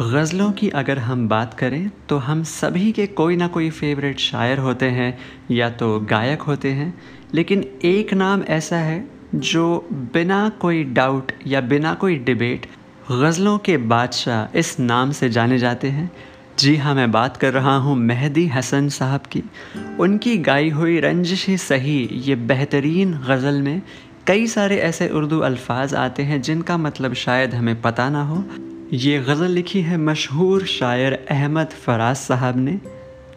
गज़लों की अगर हम बात करें तो हम सभी के कोई ना कोई फेवरेट शायर होते हैं, या तो गायक होते हैं, लेकिन एक नाम ऐसा है, जो बिना कोई डाउट या बिना कोई डिबेट गज़लों के बादशाह इस नाम से जाने जाते हैं। जी हाँ मैं बात कर रहा हूँ मेहदी हसन साहब की। उनकी गाई हुई रंजिश ही सही, ये बेहतरीन गज़ल में कई सारे ऐसे उर्दू अल्फाज आते हैं, जिनका मतलब शायद हमें पता ना हो। ये गज़ल लिखी है मशहूर शायर अहमद फराज साहब ने।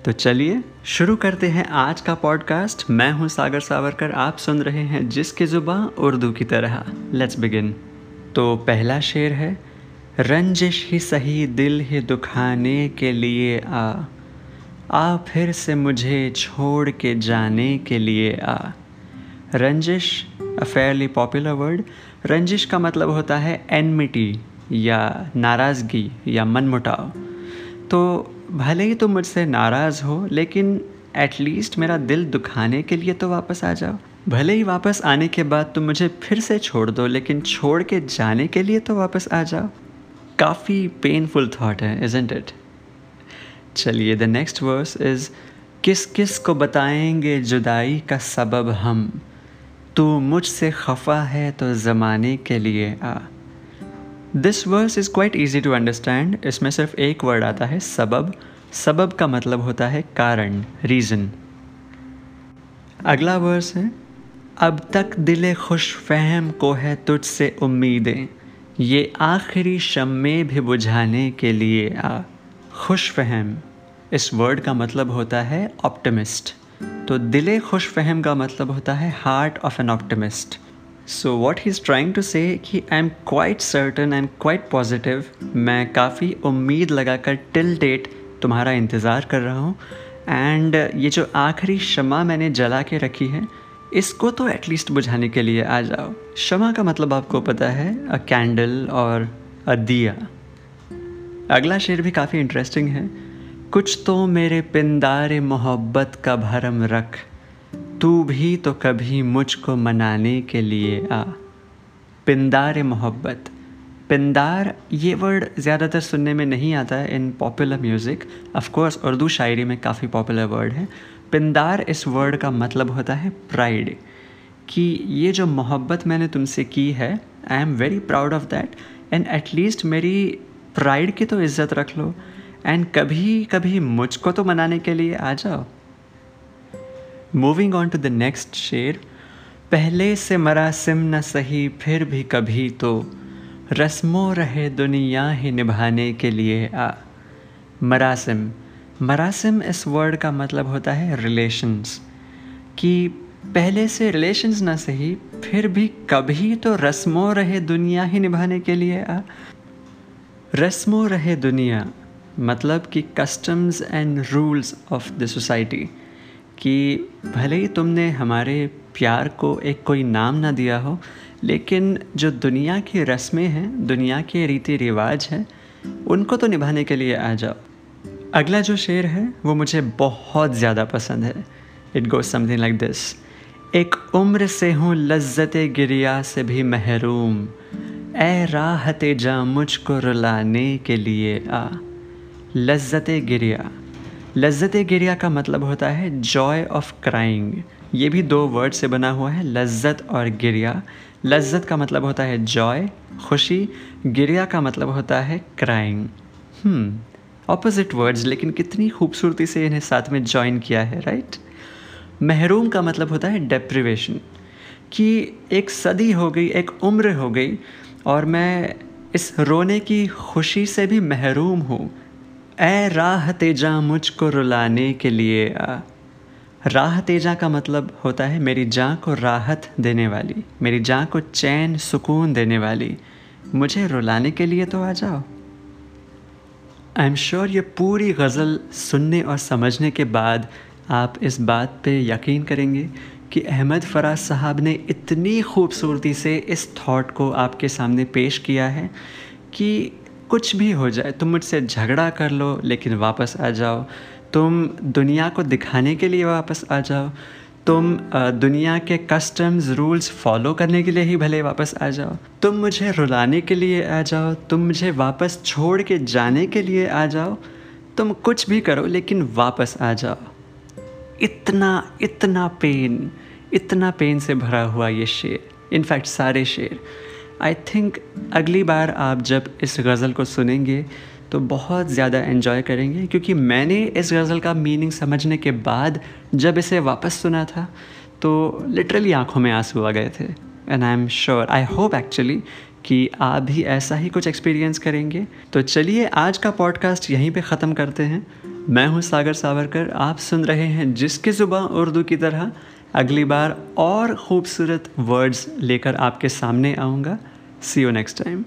तो चलिए, शुरू करते हैं आज का पॉडकास्ट मैं हूँ सागर सावरकर, आप सुन रहे हैं जिसकी ज़ुबां उर्दू की तरह। लेट्स बिगिन तो पहला शेर है, रंजिश ही सही दिल ही दुखाने के लिए आ आ फिर से मुझे छोड़ के जाने के लिए आ। रंजिश अ फेयरली पॉपुलर वर्ड रंजिश का मतलब होता है एनमिटी या नाराज़गी या मनमुटाव। तो भले ही तुम मुझसे नाराज़ हो, लेकिन एटलीस्ट मेरा दिल दुखाने के लिए तो वापस आ जाओ। भले ही वापस आने के बाद तुम मुझे फिर से छोड़ दो, लेकिन छोड़ के जाने के लिए तो वापस आ जाओ। काफ़ी पेनफुल थाट है इजेंट इट चलिए द नेक्स्ट वर्स इज़ किस किस को बताएँगे जुदाई का सबब हम? तू मुझसे खफा है तो ज़माने के लिए आ। This verse is quite easy to understand इसमें सिर्फ़ एक वर्ड आता है, सबब। सबब का मतलब होता है कारण रीज़न अगला वर्स है, अब तक दिल खुश फहम को है तुझसे उम्मीदें। ये आखिरी शम्मे भी बुझाने के लिए आ। खुश फहम। इस वर्ड का मतलब होता है ऑप्टमिस्ट तो दिल खुश फहम का मतलब होता है heart of an optimist so what he is trying to say कि I am quite certain and quite positive मैं काफ़ी उम्मीद लगाकर टिल डेट तुम्हारा इंतज़ार कर रहा हूँ। एंड ये जो आखिरी शमा मैंने जला के रखी है, इसको तो एटलीस्ट बुझाने के लिए आ जाओ। शमा का मतलब आपको पता है अ कैंडल और अ दिया। अगला शेर भी काफ़ी इंटरेस्टिंग है। कुछ तो मेरे पिंदार मोहब्बत का भरम रख तू भी तो कभी मुझको मनाने के लिए आ। पिंदार मोहब्बत। पिंदार, ये वर्ड ज़्यादातर सुनने में नहीं आता है in popular music of course Urdu शायरी में काफ़ी पॉपुलर वर्ड है। पिंदार इस वर्ड का मतलब होता है प्राइड कि ये जो मोहब्बत मैंने तुमसे की है I am very proud of that and at least मेरी प्राइड की तो इज़्ज़त रख लो। एंड कभी कभी मुझको तो मनाने के लिए आ जाओ। Moving on to the next शेर, पहले से मरासिम न सही, फिर भी कभी तो। रस्मों रहे दुनिया ही निभाने के लिए आ। मरासिम मरासिम इस वर्ड का मतलब होता है रिलेशंस कि पहले से रिलेशंस ना सही, फिर भी कभी तो रस्मों रहे दुनिया ही निभाने के लिए आ। रस्मों रहे दुनिया मतलब कि customs and rules of the society कि भले ही तुमने हमारे प्यार को एक कोई नाम ना दिया हो, लेकिन जो दुनिया की रस्में हैं, दुनिया के रीति रिवाज हैं, उनको तो निभाने के लिए आ जाओ। अगला जो शेर है, वो मुझे बहुत ज़्यादा पसंद है। It goes something like this एक उम्र से हूँ लज्जत गिरिया से भी महरूम। ए राहत जा मुझको रुलाने के लिए आ। लज्जत गिरिया। लज्जत गिरिया का मतलब होता है जॉय ऑफ़ क्राइंग ये भी दो वर्ड से बना हुआ है, लज्जत और गिरिया। लज्जत का मतलब होता है जॉय खुशी। गिरिया का मतलब होता है क्राइंग ऑपोजिट वर्ड्स लेकिन कितनी खूबसूरती से इन्हें साथ में ज्वाइन किया है राइट महरूम का मतलब होता है डेप्रिवेशन कि एक सदी हो गई, एक उम्र हो गई, और मैं इस रोने की खुशी से भी महरूम हूँ। ए राह तेजा मुझको रुलाने के लिए, आ, राह तेजा का मतलब होता है मेरी जाँ को राहत देने वाली, मेरी जान को चैन, सुकून देने वाली। मुझे रुलाने के लिए तो आ जाओ। आई एम श्योर ये पूरी गज़ल सुनने और समझने के बाद आप इस बात पे यकीन करेंगे कि अहमद फराज साहब ने इतनी खूबसूरती से इस थॉट को आपके सामने पेश किया है कि कुछ भी हो जाए, तुम मुझसे झगड़ा कर लो, लेकिन वापस आ जाओ। तुम दुनिया को दिखाने के लिए वापस आ जाओ। तुम दुनिया के कस्टम्स रूल्स फॉलो करने के लिए ही भले वापस आ जाओ। तुम मुझे रुलाने के लिए आ जाओ। तुम मुझे वापस छोड़ के जाने के लिए आ जाओ। तुम कुछ भी करो, लेकिन वापस आ जाओ। इतना इतना पेन इतना पेन से भरा हुआ ये शेर। इनफैक्ट सारे शेर। आई थिंक अगली बार आप जब इस गज़ल को सुनेंगे तो बहुत ज़्यादा इन्जॉय करेंगे, क्योंकि मैंने इस गज़ल का मीनिंग समझने के बाद जब इसे वापस सुना था तो लिटरली आँखों में आँसू आ गए थे। And I am sure I hope actually कि आप भी ऐसा ही कुछ एक्सपीरियंस करेंगे। तो चलिए, आज का पॉडकास्ट यहीं पे ख़त्म करते हैं। मैं हूँ सागर सावरकर, आप सुन रहे हैं जिसकी ज़ुबान उर्दू की तरह। अगली बार और ख़ूबसूरत वर्ड्स लेकर आपके सामने आऊँगा। सी यू नेक्स्ट टाइम